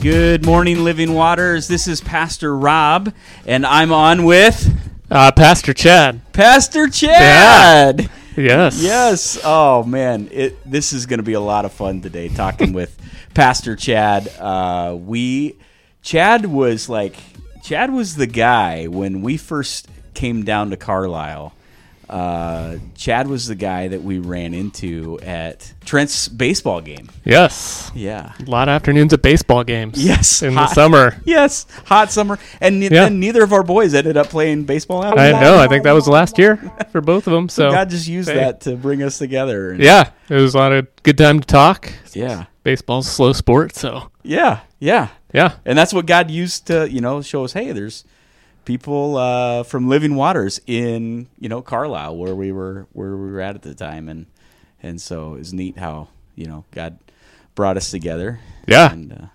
Good morning, Living Waters. This is Pastor Rob, and I'm on with Uh, Pastor Chad. Pastor Chad. Yes. Yes. Oh man, it this is going to be a lot of fun today talking with Pastor Chad. Uh, we Chad was like Chad was the guy when we first came down to Carlisle. Uh, Chad was the guy that we ran into at Trent's baseball game. Yes. Yeah. A lot of afternoons at baseball games. Yes, In hot- the summer. Yes, hot summer, and ne- Yeah. then neither of our boys ended up playing baseball. After I know. I think that was last year for both of them. So God just used Hey. that to bring us together. yeah, it was a lot of good time to talk. yeah, Baseball's a slow sport, so yeah, yeah. yeah. And that's what God used to, you know, show us. Hey, there's people uh, from Living Waters in, you know, Carlisle, where we were, where we were at at the time, and and so it's neat how you know God brought us together. Yeah. And, uh,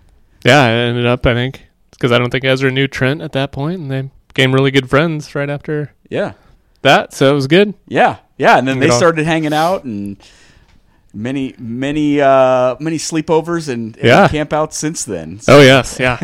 Yeah, it ended up I think because I don't think Ezra knew Trent at that point, and they became really good friends right after yeah, that. So it was good. yeah, yeah. And then they started hanging out and. Many, many, uh, many sleepovers and, and Yeah. campouts since then. Oh yes, yeah.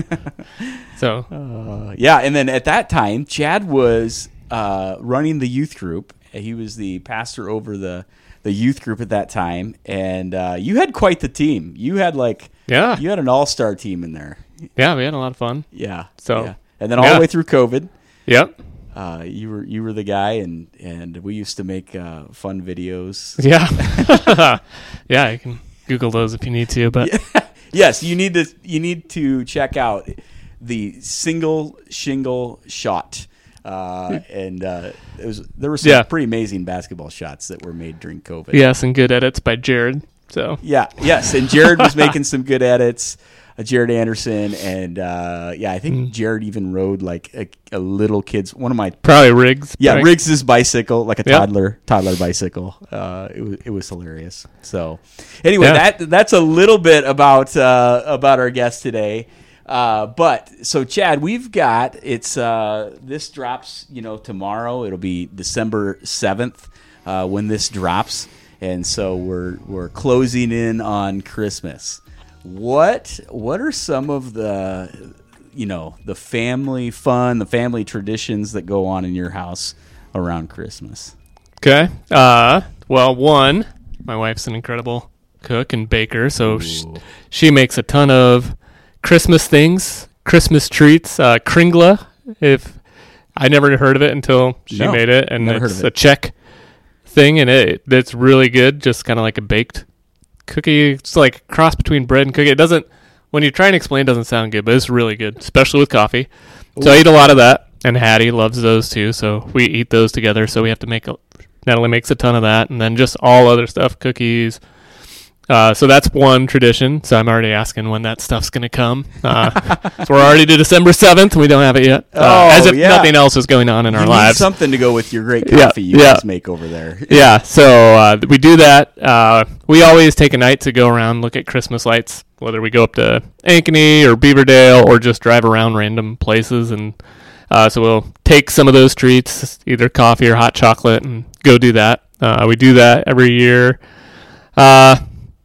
so Uh, yeah, and then at that time, Chad was uh, running the youth group. He was the pastor over the the youth group at that time, and uh, you had quite the team. You had like yeah, you had an all star team in there. yeah, we had a lot of fun. Yeah. So- yeah. and then all Yeah. the way through COVID, Yep. Uh, you were you were the guy, and and we used to make uh, fun videos. Yeah. yeah, you can Google those if you need to, but yes, you need to you need to check out the single shingle shot. Uh, and uh, it was there were some Yeah. pretty amazing basketball shots that were made during COVID. yes, and good edits by Jared. So Yeah, yes, and Jared was making some good edits. Uh, Jared Anderson, and uh, yeah, I think Mm. Jared even rode like a, a little kid's one of my probably Riggs. yeah right? Riggs's bicycle, like a Yeah. toddler toddler bicycle. Uh, it was it was hilarious. So anyway, Yeah. that that's a little bit about uh, about our guest today. Uh, but so Chad, we've got it's uh, this drops you know tomorrow. It'll be December seventh uh, when this drops, and so we're we're closing in on Christmas. What what are some of the you know the family fun, the family traditions that go on in your house around Christmas? Okay. Uh, well, one, my wife's an incredible cook and baker, so sh- Ooh. she makes a ton of Christmas things, Christmas treats. Uh, Kringla, if I never heard of it until she No, made it, and it's it. a Czech thing, and it it's really good, just kind of like a baked cookie. It's like a cross between bread and cookie. It doesn't when you try and explain, it doesn't sound good, but it's really good, especially with coffee. So I eat a lot of that, and Hattie loves those too. So we eat those together. So we have to make a, Natalie makes a ton of that, and then just all other stuff, cookies. Uh, so that's one tradition. So I'm already asking when that stuff's gonna come. Uh, so we're already to December seventh, and we don't have it yet. Uh, Oh, as if yeah. nothing else is going on in You our need lives. something to go with your great Yeah, coffee you yeah. guys make over there. yeah, so uh, we do that. Uh, we always take a night to go around, look at Christmas lights, whether we go up to Ankeny or Beaverdale or just drive around random places. And uh, so we'll take some of those treats, either coffee or hot chocolate, and go do that. Uh, we do that every year.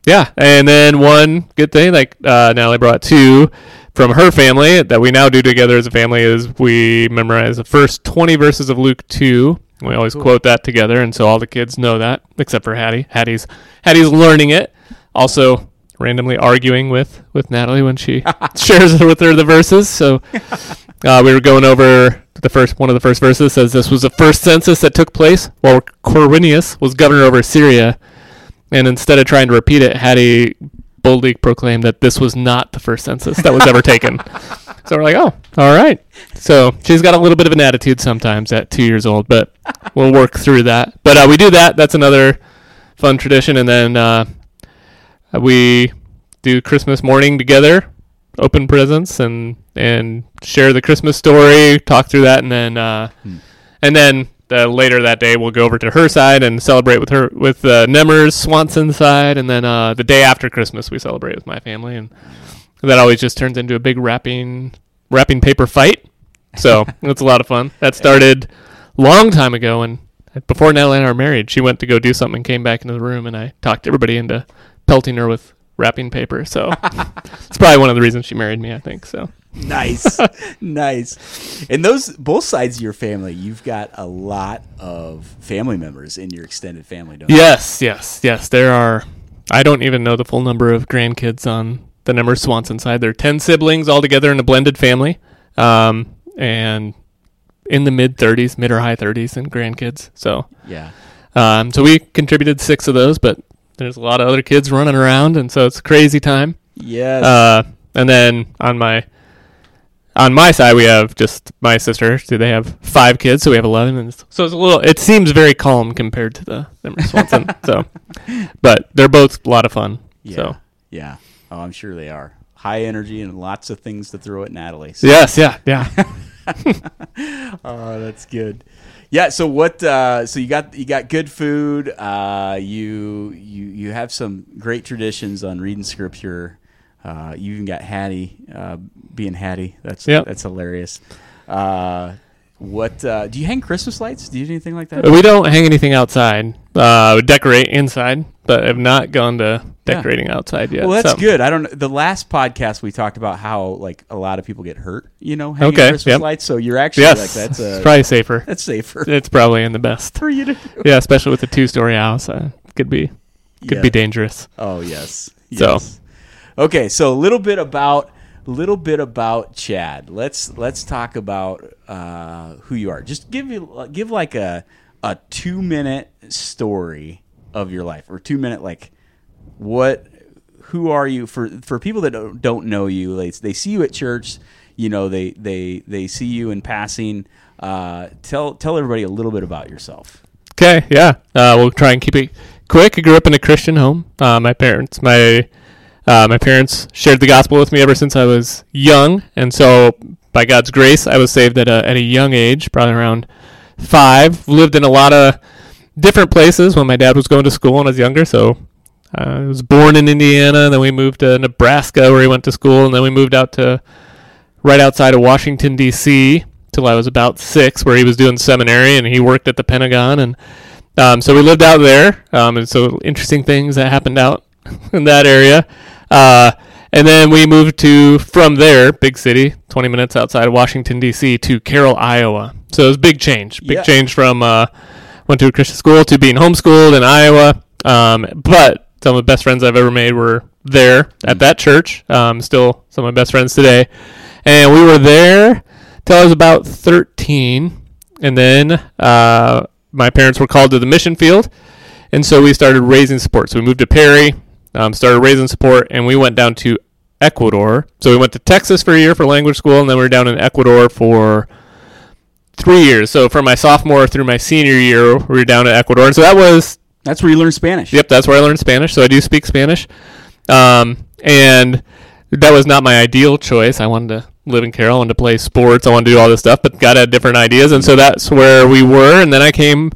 Yeah, and then one good thing, like uh, Natalie brought two from her family that we now do together as a family, is we memorize the first 20 verses of Luke 2. We always quote that together, and so all the kids know that, except for Hattie. Hattie's Hattie's learning it. Also, randomly arguing with with Natalie when she shares with her the verses. So uh, we were going over the first one of the first verses says this was the first census that took place while Quirinius was governor over Syria, and instead of trying to repeat it, Hattie boldly proclaimed that this was not the first census that was ever taken. So we're like, oh, all right. So she's got a little bit of an attitude sometimes at two years old, but we'll work through that. But uh, we do that. That's another fun tradition, and then uh, we do Christmas morning together, open presents, and and share the Christmas story, talk through that, and then uh, and then uh, later that day we'll go over to her side and celebrate with her with uh, Nemers Swanson side, and then uh, the day after Christmas we celebrate with my family, and that always just turns into a big wrapping wrapping paper fight. So it's a lot of fun. That started long time ago, and before Natalie and I were married, she went to go do something and came back into the room, and I talked everybody into pelting her with wrapping paper. So it's probably one of the reasons she married me. I think so. nice, nice. And those both sides of your family, you've got a lot of family members in your extended family, don't you? Yes, yes, yes. There are. I don't even know the full number of grandkids on the number Swanson side. There are ten siblings all together in a blended family, um, and in the mid thirties, mid or high thirties, and grandkids. So, Yeah. um, so we contributed six of those, but there's a lot of other kids running around, and so it's a crazy time. Yes. Uh, and then on my on my side, we have just my sister. So they have five kids, so we have eleven. And so it's a little. It seems very calm compared to the Zimmer Swanson. so, but they're both a lot of fun. yeah. So Yeah. Oh, I'm sure they are. High energy and lots of things to throw at Natalie. So- yes, yeah, yeah. Oh, that's good. Yeah. So what? Uh, so you got you got good food. Uh, you you you have some great traditions on reading scripture. Uh, you even got Hattie uh, being Hattie. That's Yep. that's hilarious. Uh, what uh, do you hang Christmas lights? Do you do anything like that? we don't hang anything outside. Uh, we decorate inside, but have not gone to decorating outside yet. Well, that's so. good. I don't. know. The last podcast we talked about how like a lot of people get hurt. You know, hanging Okay, Christmas yep. lights. So you're actually Yes, like that's it's probably safer. that's safer It's probably in the best. for you to. Yeah, especially with a two-story house, uh, could be could Yeah. be dangerous. Oh yes. So- yes. Okay, so a little bit about little bit about Chad. Let's let's talk about uh, who you are. Just give you give like a a two minute story of your life or two minute like what who are you for for people that don't, don't know you they, they see you at church you know they they they see you in passing uh, tell tell everybody a little bit about yourself Okay, yeah. Uh, we'll try and keep it quick. I grew up in a Christian home. Uh, my parents, my uh, my parents shared the gospel with me ever since I was young, and so by God's grace, I was saved at a at a young age, probably around five. Lived in a lot of different places when my dad was going to school when I was younger. So uh, I was born in Indiana, and then we moved to Nebraska where he went to school, and then we moved out to right outside of Washington D.C. till I was about six, where he was doing seminary and he worked at the Pentagon, and um, so we lived out there. Um, and so interesting things that happened out in that area. Uh, and then we moved to from there, big city, 20 minutes outside of Washington D.C. to Carroll, Iowa. So it was a big change, big Yeah. change from uh, went to a Christian school to being homeschooled in Iowa. Um, but some of the best friends I've ever made were there at that church. Um, still some of my best friends today. And we were there till I was about 13. And then uh, my parents were called to the mission field. And so we started raising support. So we moved to Perry, um, started raising support, and we went down to Ecuador. So we went to Texas for a year for language school, and then we were down in Ecuador for three years. So from my sophomore through my senior year, we were down in Ecuador. And so that was that's where you learn spanish Yep, that's where I learned Spanish. So I do speak Spanish. Um, and that was not my ideal choice. I wanted to live in Carroll, I wanted to play sports, I wanted to do all this stuff, but God had different ideas. And so that's where we were. And then I came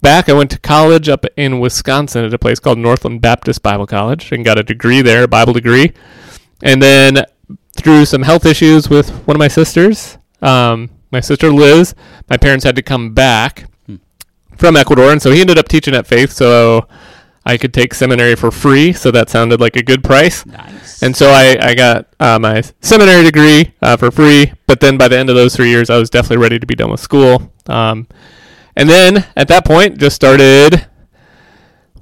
back. I went to college up in Wisconsin at a place called Northland Baptist Bible College and got a degree there, a Bible degree. And then through some health issues with one of my sisters, um, my sister Liz, my parents had to come back from Ecuador, and so he ended up teaching at Faith, so I could take seminary for free. So that sounded like a good price. nice And so I, I got uh, my seminary degree uh, for free. But then by the end of those three years, I was definitely ready to be done with school. Um, and then at that point, just started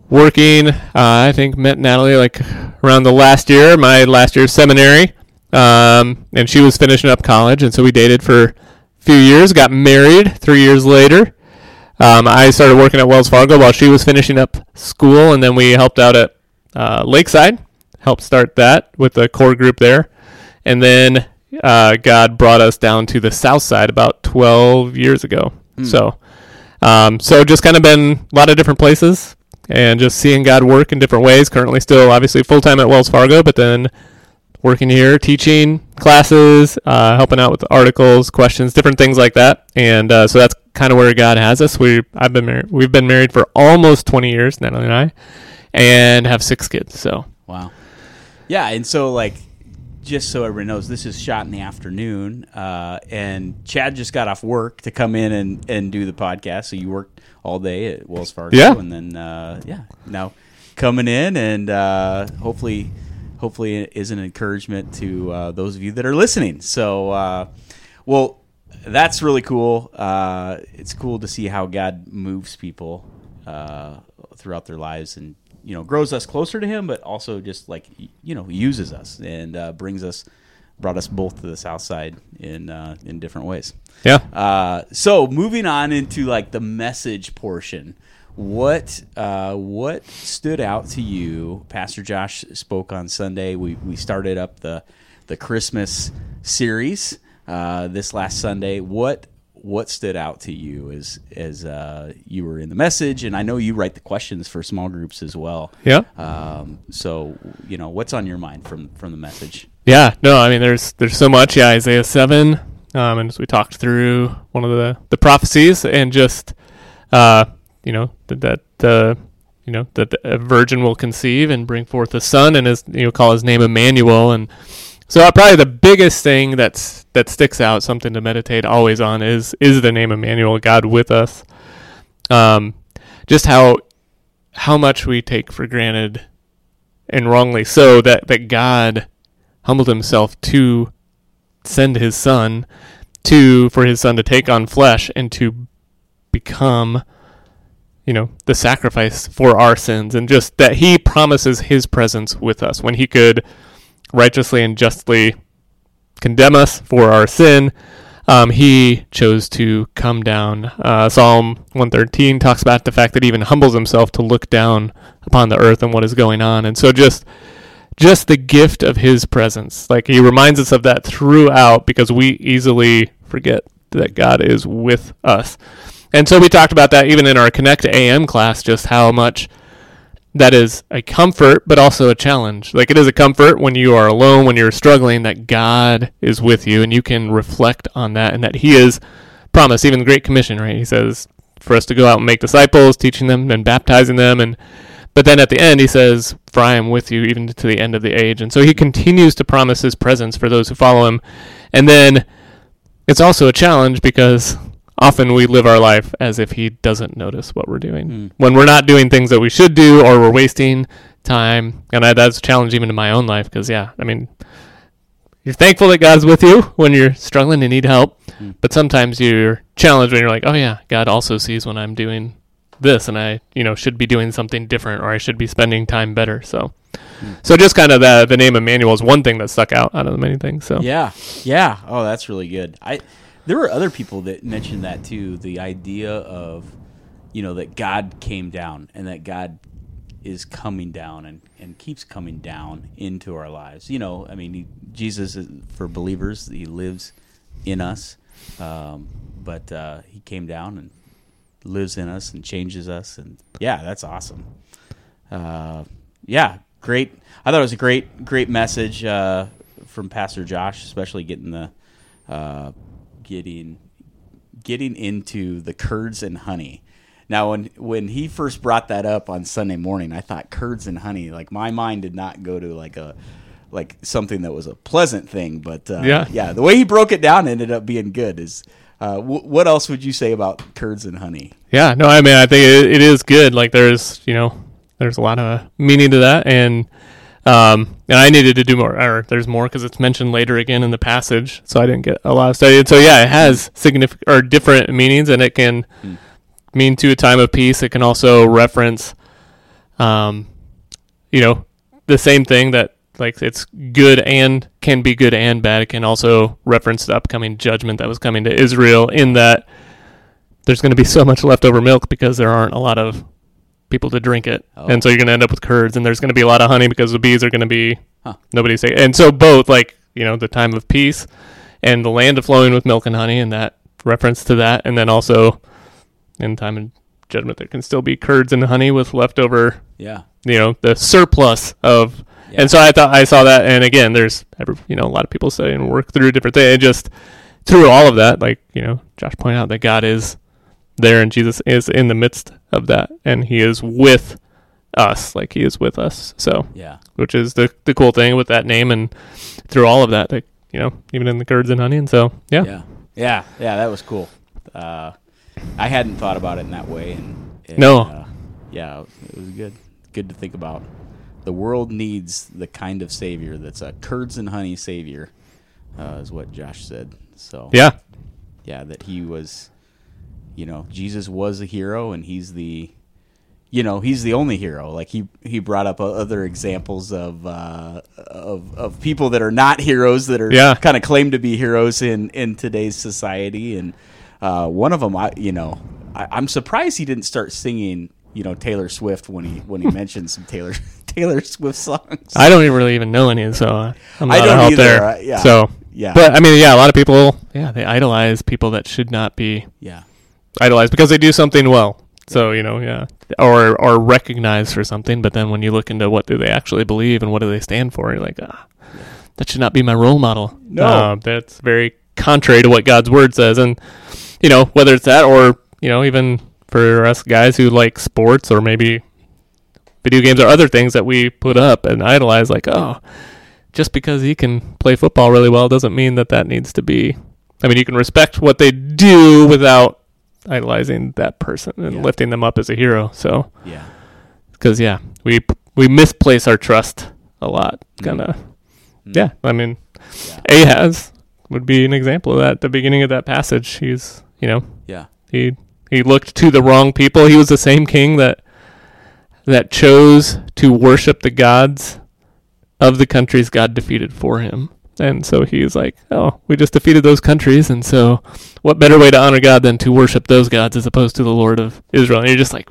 working. Uh, I think met Natalie like around the last year, my last year of seminary. Um, and she was finishing up college, and so we dated for a few years. Got married three years later. Um, I started working at Wells Fargo while she was finishing up school, and then we helped out at uh, Lakeside, helped start that with the core group there, and then uh, God brought us down to the South Side about 12 years ago. So, um, so just kind of been a lot of different places, and just seeing God work in different ways. Currently, still obviously full time at Wells Fargo, but then working here, teaching classes, uh, helping out with articles, questions, different things like that. And uh, so that's kind of where God has us. We I've been. We've been married for almost 20 years, Natalie and I, and have six kids. So Wow. Yeah, and so like just so everyone knows, this is shot in the afternoon, uh, and Chad just got off work to come in and, and do the podcast. So you worked all day at Wells Fargo. Yeah. and then uh, yeah, now coming in and uh, hopefully, hopefully it is an encouragement to uh, those of you that are listening. So, uh, well, that's really cool. Uh, it's cool to see how God moves people uh, throughout their lives and you know grows us closer to Him, but also just like you know uses us and uh, brings us brought us both to the South Side in uh, in different ways. Yeah. Uh, so moving on into like the message portion, what uh, what stood out to you? Pastor Josh spoke on Sunday. We we started up the the Christmas series uh, this last Sunday. What what stood out to you as as uh, you were in the message? And I know you write the questions for small groups as well. Yeah. Um, so you know what's on your mind from from the message? Yeah, no, I mean, there's there's so much. Yeah, Isaiah seven, um, and as we talked through one of the the prophecies, and just uh, you know that that the you know that the, a virgin will conceive and bring forth a son, and his you know call his name Emmanuel, and so uh, probably the biggest thing that's that sticks out, something to meditate always on, is is the name Emmanuel, God with us. Um, just how how much we take for granted, and wrongly so, that that God humbled himself to send his son to for his son to take on flesh and to become you know the sacrifice for our sins and just that he promises his presence with us when he could righteously and justly condemn us for our sin um, he chose to come down uh, psalm 113 talks about the fact that he even humbles himself to look down upon the earth and what is going on and so just just the gift of his presence. Like he reminds us of that throughout because we easily forget that God is with us. And so we talked about that even in our Connect AM class, just how much that is a comfort, but also a challenge. Like it is a comfort when you are alone, when you're struggling, that God is with you and you can reflect on that and that He is promised, even the Great Commission, right? He says for us to go out and make disciples, teaching them and baptizing them and but then at the end, he says, For I am with you even to the end of the age. And so he continues to promise his presence for those who follow him. And then it's also a challenge because often we live our life as if he doesn't notice what we're doing. Mm. When we're not doing things that we should do or we're wasting time. And I, that's a challenge even in my own life because, yeah, I mean, you're thankful that God's with you when you're struggling and need help. Mm. But sometimes you're challenged when you're like, oh, yeah, God also sees when I'm doing this and I, you know, should be doing something different or I should be spending time better. So, Hmm. so just kind of the the name Emmanuel is one thing that stuck out out of the many things. So Yeah, yeah. Oh, that's really good. I there were other people that mentioned that too. The idea of you know that God came down and that God is coming down and, and keeps coming down into our lives. You know, I mean, he, Jesus is, for believers, he lives in us, um, but uh, he came down and lives in us and changes us, and yeah, that's awesome. Uh, yeah, great. I thought it was a great, great message uh, from Pastor Josh, especially getting the uh, getting getting into the curds and honey. Now, when when he first brought that up on Sunday morning, I thought curds and honey. Like my mind did not go to like a like something that was a pleasant thing, but uh, Yeah. yeah, the way he broke it down ended up being good. Is uh, w- what else would you say about curds and honey? yeah, no, I mean, I think it, it is good. Like there's, you know, there's a lot of meaning to that, and um, and I needed to do more. Or there's more because it's mentioned later again in the passage, so I didn't get a lot of study. And so yeah, it has significant or different meanings, and it can mean to a time of peace. It can also reference, um, you know, the same thing that like it's good and can be good and bad. It can also reference the upcoming judgment that was coming to Israel in that there's going to be so much leftover milk because there aren't a lot of people to drink it, Oh. and so you're going to end up with curds, and there's going to be a lot of honey because the bees are going to be Huh. nobody's saying, and so both like you know the time of peace and the land of flowing with milk and honey, and that reference to that, and then also in time of judgment there can still be curds and honey with leftover Yeah, you know the surplus of Yeah. and so i thought i saw that and again there's every, you know a lot of people say and work through different things and just through all of that like you know josh pointed out that god is there and jesus is in the midst of that and he is with us like he is with us so yeah, which is the the cool thing with that name and through all of that like you know even in the curds and honey and so yeah yeah, yeah, yeah. That was cool. Uh, I hadn't thought about it in that way, and, and No. uh, yeah, it was good. Good to think about. The world needs the kind of savior that's a curds and honey savior, uh, is what Josh said. So Yeah. yeah, that he was, you know, Jesus was a hero, and he's the, you know, he's the only hero. Like he he brought up other examples of uh, of of people that are not heroes that are Yeah. kind of claim to be heroes in in today's society, and uh, one of them, I you know, I, I'm surprised he didn't start singing. You know Taylor Swift when he when he mentioned some Taylor Taylor Swift songs. I don't even really even know any, so uh, I'm I not a don't help either, there. uh, yeah. So, Yeah. But I mean, yeah, a lot of people, yeah, they idolize people that should not be yeah, idolized because they do something well. So you know, yeah, or or recognized for something. But then when you look into what do they actually believe and what do they stand for, you're like, ah, that should not be my role model. No. Uh, that's very contrary to what God's word says. And you know, whether it's that or you know, even for us guys who like sports or maybe video games or other things that we put up and idolize, like, oh, just because he can play football really well doesn't mean that that needs to be. I mean, you can respect what they do without idolizing that person and Yeah. lifting them up as a hero. So, yeah, because yeah, we we misplace our trust a lot. Kind of, Mm. yeah. I mean, yeah, Ahaz would be an example of that. At the beginning of that passage, he's you know yeah, he he looked to the wrong people. He was the same king that that chose to worship the gods of the countries God defeated for him. And so he's like, "Oh, we just defeated those countries, and so what better way to honor God than to worship those gods as opposed to the Lord of Israel?" And you're just like,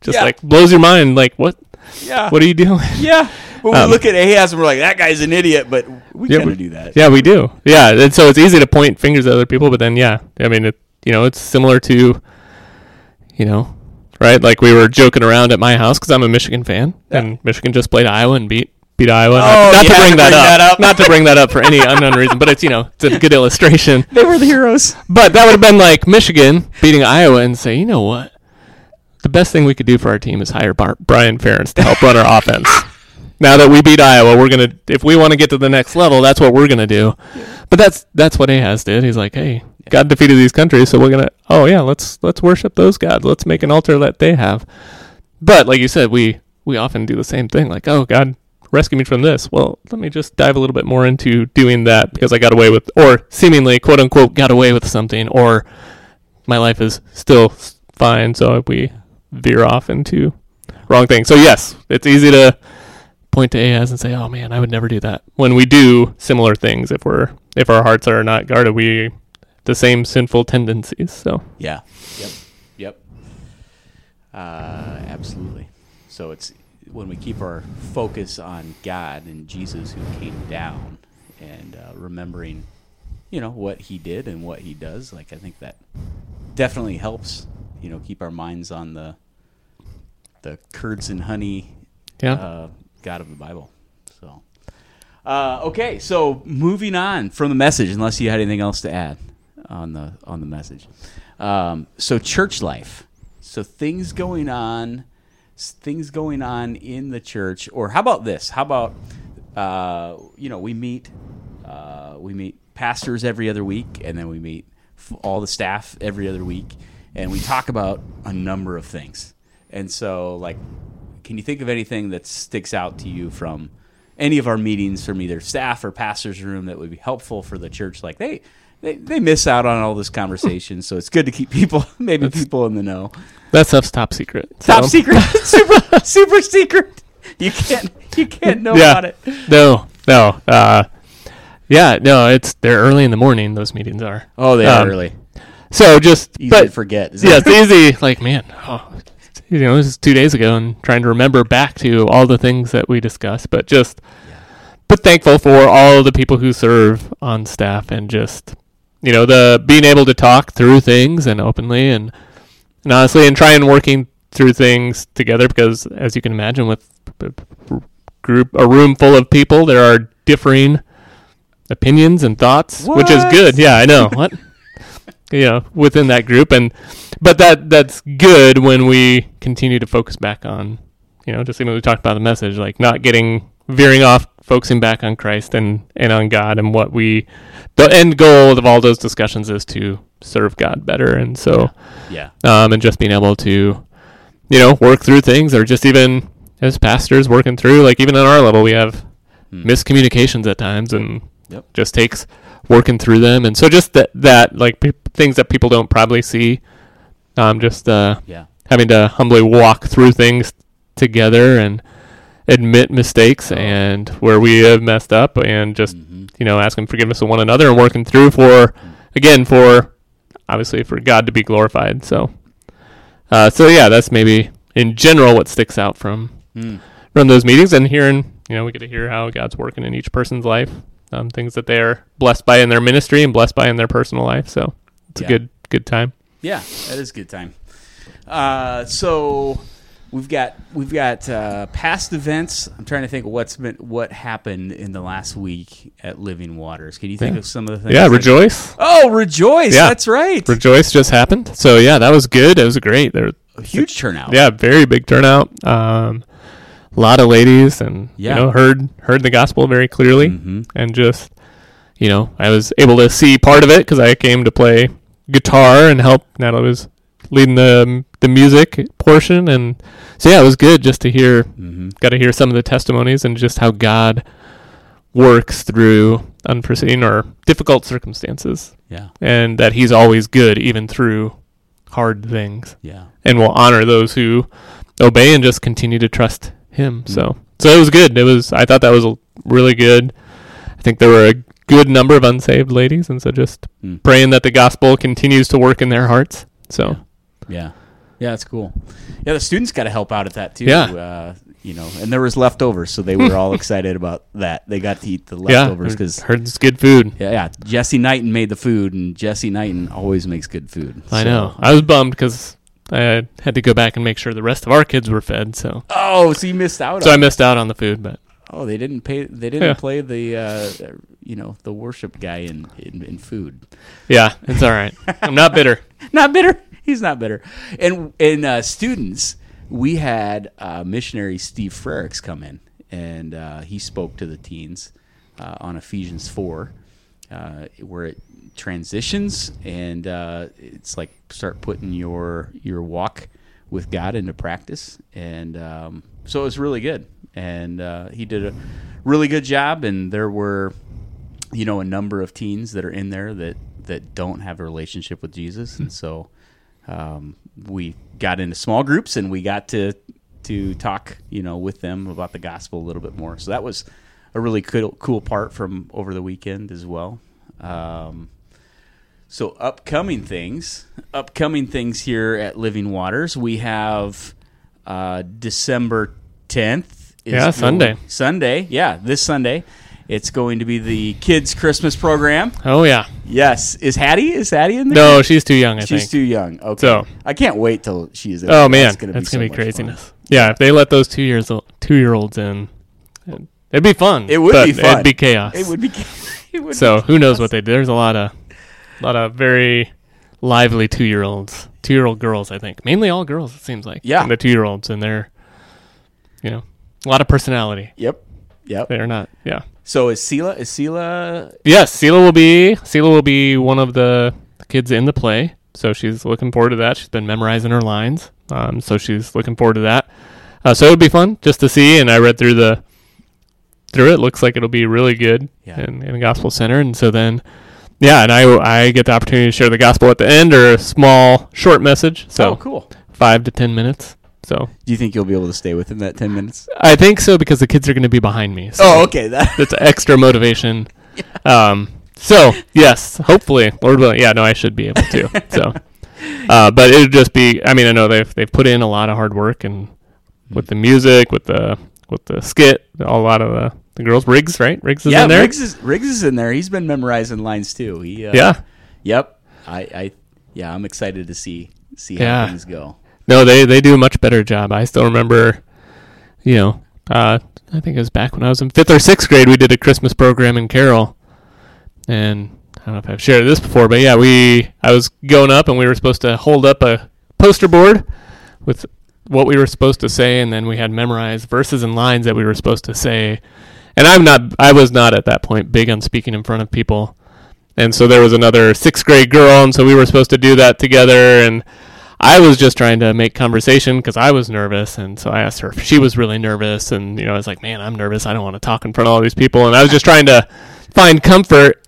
just Yeah. like blows your mind. Like, what? yeah. What are you doing? Yeah, but we Um, look at Ahaz and we're like, that guy's an idiot. But we Yeah, kind of do that. Yeah, we do. Yeah, and so it's easy to point fingers at other people, but then yeah, I mean, it, you know, it's similar to, you know, right? Like we were joking around at my house because I'm a Michigan fan, and Michigan just played Iowa and beat beat Iowa. Oh, not not to bring, to that, bring up, that up. not to bring that up for any unknown reason, but it's you know, it's a good illustration. They were the heroes. But that would have been like Michigan beating Iowa and say, you know what? The best thing we could do for our team is hire Bar- Brian Ferentz to help run our offense. Now that we beat Iowa, we're gonna if we want to get to the next level, that's what we're gonna do. But that's that's what Ahaz did. He's like, hey, God defeated these countries, so we're gonna oh yeah, let's let's worship those gods. Let's make an altar that they have. But like you said, we we often do the same thing. Like, oh God, rescue me from this. Well, let me just dive a little bit more into doing that because I got away with, or seemingly quote unquote got away with something, or my life is still fine. So we veer off into wrong things. So yes, it's easy to point to Ahaz and say, "Oh man, I would never do that." When we do similar things, if we're if our hearts are not guarded, we the same sinful tendencies. So Yeah. Yep. Yep. Uh, absolutely. So it's when we keep our focus on God and Jesus who came down and uh, remembering, you know, what he did and what he does. Like I think that definitely helps. You know, keep our minds on the the curds and honey yeah, uh, God of the Bible. So, uh, okay, so moving on from the message, unless you had anything else to add on the on the message. Um, so church life, so things going on, things going on in the church, or how about this? How about uh, you know we meet uh, we meet pastors every other week, and then we meet all the staff every other week, and we talk about a number of things. And so, like, can you think of anything that sticks out to you from any of our meetings from either staff or pastor's room that would be helpful for the church? Like, they they, they miss out on all this conversation, so it's good to keep people, maybe people in the know. that stuff's top secret. Top secret, super super secret. You can't you can't know Yeah. about it. No, no. Uh, yeah, no. It's they're early in the morning. Those meetings are. Oh, they Um, are early. So just Easy but to forget. Yeah, it's easy. Like man, oh, you know, this is two days ago, and trying to remember back to all the things that we discussed. But just, but thankful for all the people who serve on staff, and just you know the being able to talk through things and openly and and honestly, and try and working through things together because as you can imagine, with a group a room full of people, there are differing opinions and thoughts, which is good. Yeah, I know. what? you know, within that group and but that that's good when we continue to focus back on, you know, just even we talked about the message, like not getting veering off, focusing back on Christ and and on God and what we the end goal of all those discussions is to serve God better. And so Yeah. um, and just being able to, you know, work through things, or just even as pastors working through, like even on our level, we have Hmm. miscommunications at times, and Yep. just takes working through them, and so just that that like pe- things that people don't probably see, um, just uh, Yeah. having to humbly walk through things together and admit mistakes Oh. and where we have messed up, and just Mhm. you know asking forgiveness of one another and working through for again for obviously for God to be glorified. So, uh, so yeah, that's maybe in general what sticks out from Mm. from those meetings and hearing you know we get to hear how God's working in each person's life, um, things that they're blessed by in their ministry and blessed by in their personal life. So it's Yeah. a good good time. Yeah, that is a good time. Uh, so we've got we've got uh, past events. I'm trying to think of what's been what happened in the last week at Living Waters. Can you think Yeah. of some of the things? Yeah, that- rejoice. Oh, rejoice! Yeah. That's right. Rejoice just happened. So yeah, that was good. It was great. There, A huge turnout. yeah, very big turnout. Um, a lot of ladies, and Yeah. you know, heard heard the gospel very clearly, hmm and just you know, I was able to see part of it because I came to play guitar and help. Natalie was leading the the music portion, and so yeah, it was good just to hear. hmm Got to hear some of the testimonies and just how God works through unforeseen or difficult circumstances Yeah. and that he's always good even through hard things Yeah. and will honor those who obey and just continue to trust him Mm. so so it was good it was i thought that was a- really good i think there were a good number of unsaved ladies and so just Mm. praying that the gospel continues to work in their hearts so Yeah. Yeah, that's cool. Yeah, the students got to help out at that too. Yeah. Uh, you know, and there was leftovers, so they were all excited about that. They got to eat the leftovers because heard it's good food yeah, yeah, Jesse Knighton made the food, and Jesse Knighton always makes good food. i So- know i was bummed because i had to go back and make sure the rest of our kids were fed so Oh, so you missed out. so i missed out on the food but Oh, they didn't pay. They didn't Yeah. play the, uh, you know, the worship guy in, in in food. yeah it's all right i'm not bitter Not bitter. He's not bitter. And and uh, students, we had uh, missionary Steve Frericks come in, and uh, he spoke to the teens uh, on Ephesians four, uh, where it transitions and uh, it's like start putting your your walk with God into practice, and um, so it was really good. And he did a really good job, and there were you know a number of teens that are in there that that don't have a relationship with Jesus, and so um, we got into small groups and we got to to talk you know with them about the gospel a little bit more. So that was a really cool cool part from over the weekend as well. Um, so upcoming things, upcoming things here at Living Waters, we have uh, December tenth. Yeah, Sunday. Sunday, yeah, this Sunday. It's going to be the kids' Christmas program. oh yeah Yes, is Hattie? Is Hattie in there? no she's too young i she's think too young. Okay, So- I can't wait till she's in. Oh man, that's gonna that's be, gonna so be craziness. fun. Yeah, if they let those two years old, two year olds in, it'd be fun. It would be fun. It'd be chaos. It would be. It would so who knows what they do? There's a lot of, a lot of very lively two year olds, two year old girls. I think mainly all girls. It seems like Yeah. and the two year olds, and they're, you know, a lot of personality. Yep. Yep. They're not. Yeah. So is Sela? Is Sela? Yes, Sela will be Sela will be one of the kids in the play, so she's looking forward to that. She's been memorizing her lines, um, so she's looking forward to that. Uh, so it would be fun just to see. And I read through the through it. Looks like it'll be really good Yeah. in, in gospel center. And so then, yeah, and I I get the opportunity to share the gospel at the end or a small short message. So oh, cool. five to ten minutes. So Do you think you'll be able to stay within that ten minutes? I think so because the kids are going to be behind me. So Oh, okay. That. that's extra motivation. Um, so yes, hopefully, Lord willing, yeah, no, I should be able to. So, uh, but it would just be. I mean, I know they've they've put in a lot of hard work and with the music, with the with the skit, a lot of the, the girls. Riggs, right? Riggs is yeah, in there. Riggs is Riggs is in there. He's been memorizing lines too. He. Uh, yeah, Yep. I. I. Yeah, I'm excited to see see Yeah. how things go. No, they they do a much better job. I still remember, you know, uh, I think it was back when I was in fifth or sixth grade. We did a Christmas program in Carroll, and I don't know if I've shared this before, but yeah, we I was going up and we were supposed to hold up a poster board with what we were supposed to say, and then we had memorized verses and lines that we were supposed to say. And I'm not, I was not at that point big on speaking in front of people. And so there was another sixth grade girl, and so we were supposed to do that together. And I was just trying to make conversation because I was nervous, and so I asked her if she was really nervous, and you know I was like, "Man, I'm nervous. I don't want to talk in front of all these people." And I was just trying to find comfort.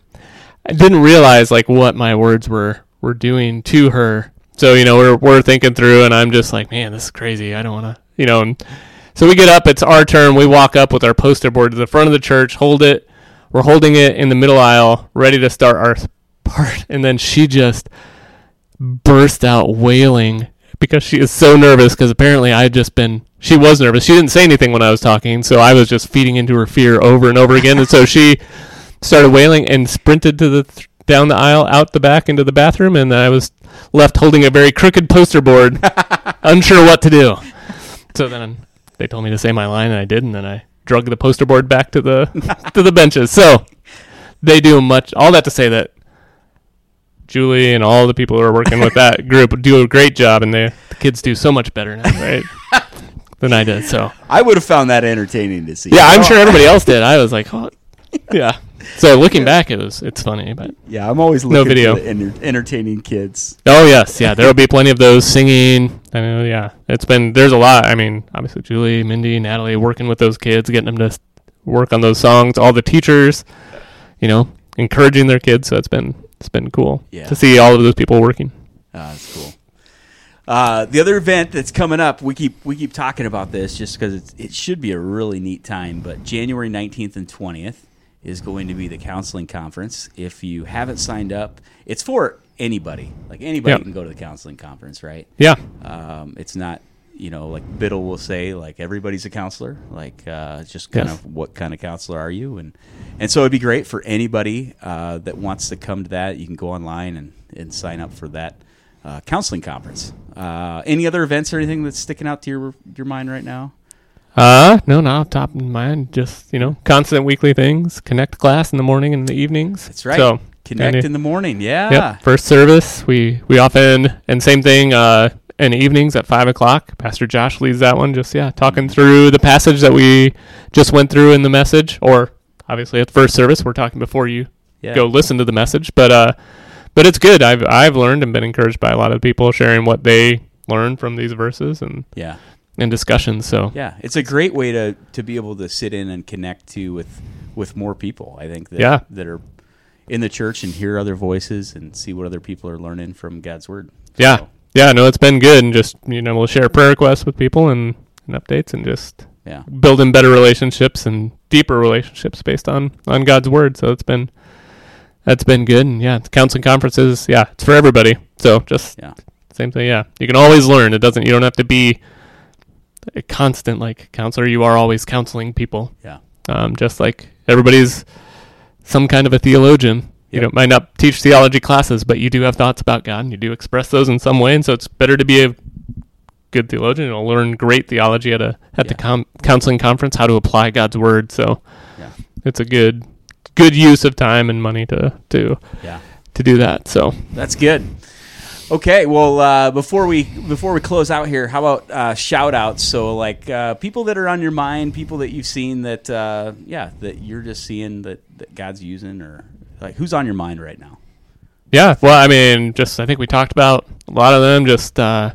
I didn't realize like what my words were were doing to her. So you know we're we're thinking through, and I'm just like, "Man, this is crazy. I don't want to," you know. And so we get up. It's our turn. We walk up with our poster board to the front of the church, hold it. We're holding it in the middle aisle, ready to start our part, and then she just burst out wailing because she is so nervous because apparently I had just been she was nervous. She didn't say anything when I was talking, so I was just feeding into her fear over and over again. and so she started wailing and sprinted to the th- down the aisle, out the back into the bathroom, and I was left holding a very crooked poster board, unsure what to do. So then they told me to say my line, and I did, and then I drug the poster board back to the to the benches. So they do much. All that to say that Julie and all the people who are working with that group do a great job, and they, the kids do so much better now, right? than I did. So I would have found that entertaining to see. yeah, I'm sure everybody else did. I was like, oh, yeah. So looking back, it was it's funny, but Yeah, I'm always No looking video. for the enter- entertaining kids. oh yes, yeah, there will be plenty of those singing. I know, yeah, it's been there's a lot. I mean, obviously Julie, Mindy, Natalie working with those kids, getting them to work on those songs. All the teachers, you know, encouraging their kids. So it's been it's been cool Yeah. to see all of those people working. Ah, that's cool. Uh, the other event that's coming up, we keep we keep talking about this just because it should be a really neat time. But January nineteenth and twentieth is going to be the counseling conference. If you haven't signed up, it's for anybody. Like anybody Yep. can go to the counseling conference, right? Yeah, Um, it's not, you know, like Biddle will say, like everybody's a counselor. Like uh, just kind Yes. of what kind of counselor are you? And and so it'd be great for anybody uh, that wants to come to that. You can go online and, and sign up for that uh, counseling conference. Uh, any other events or anything that's sticking out to your your mind right now? Uh, no, not off top of mind. Just, you know, constant weekly things. Connect class in the morning and the evenings. That's right. So, Connect in the morning. Yeah. Yep. First service, we, we often, and same thing, uh, the evenings at five o'clock. Pastor Josh leads that one. Just, yeah, talking through the passage that we just went through in the message, or obviously at first service, we're talking before you Yeah. go listen to the message. But, uh, but it's good. I've, I've learned and been encouraged by a lot of people sharing what they learned from these verses and, Yeah. and discussions. So, Yeah. It's a great way to, to be able to sit in and connect to with with more people. I think that Yeah. that are in the church and hear other voices and see what other people are learning from God's word. Yeah. So, Yeah, no, it's been good, and just you know, we'll share prayer requests with people and, and updates, and just yeah. building better relationships and deeper relationships based on on God's word. So it's been that's been good, and yeah, counseling conferences, yeah, it's for everybody. So just Yeah. same thing, yeah. You can always learn. It doesn't. You don't have to be a constant like counselor. You are always counseling people. Yeah. Um, just like everybody's some kind of a theologian. You Yep. know, might not teach theology classes, but you do have thoughts about God, and you do express those in some way. And so it's better to be a good theologian and learn great theology at a at the com- counseling conference, how to apply God's word. So Yeah. it's a good good use of time and money to to Yeah. to do that. So That's good. Okay, well, uh, before we before we close out here, how about uh, shout outs? So, like uh, people that are on your mind, people that you've seen that, uh, yeah, that you're just seeing that, that God's using, or like who's on your mind right now? Yeah, well, I mean, just I think we talked about a lot of them. Just uh,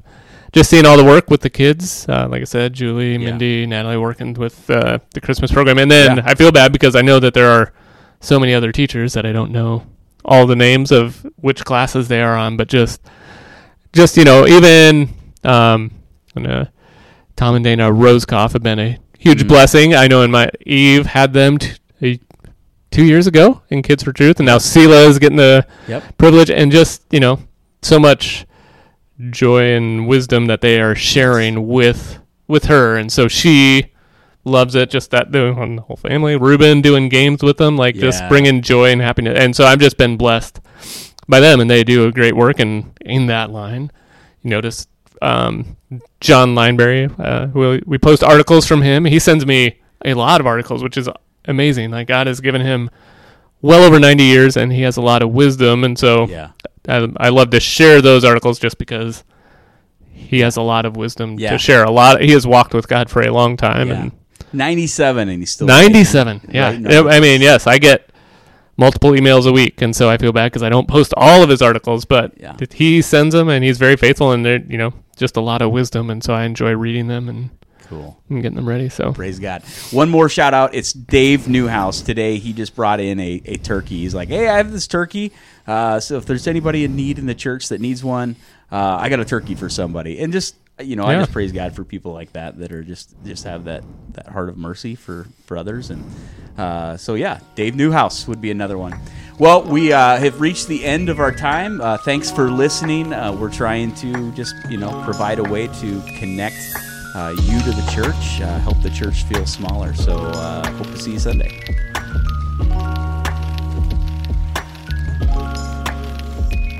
just seeing all the work with the kids. Uh, like I said, Julie, Yeah. Mindy, Natalie working with uh, the Christmas program, and then Yeah. I feel bad because I know that there are so many other teachers that I don't know all the names of which classes they are on, but just just you know, even um, when, uh, Tom and Dana Rosecoff have been a huge Mhm. blessing. I know in my Eve had them t- two years ago in Kids for Truth, and now Sela is getting the Yep. privilege and just you know so much joy and wisdom that they are sharing with with her. And so she loves it just that doing the whole family. Ruben doing games with them like just bringing joy and happiness. And so i've just been blessed by them and they do a great work and in that line. You notice um, john lineberry uh, we, we post articles from him. He sends me a lot of articles which is amazing like god has given him well over 90 years and he has a lot of wisdom and so Yeah, I, I love to share those articles just because he has a lot of wisdom Yeah. to share. A lot. He has walked with God for a long time, Yeah. and 97 and he's still 97. Yeah. Writing I mean, yes, I get multiple emails a week, and so I feel bad because I don't post all of his articles, but Yeah. he sends them, and he's very faithful, and they're you know just a lot of wisdom, and so I enjoy reading them and, Cool. and getting them ready. So Praise God. One more shout out. It's Dave Newhouse. Today he just brought in a, a turkey. He's like, hey, I have this turkey. Uh, so if there's anybody in need in the church that needs one, uh, I got a turkey for somebody. And just you know, I just praise God for people like that that are just just have that that heart of mercy for for others. And uh, so yeah, Dave Newhouse would be another one. Well, we uh, have reached the end of our time. Uh, thanks for listening. Uh, we're trying to just you know provide a way to connect you to the church, uh, help the church feel smaller. So uh, hope to see you Sunday.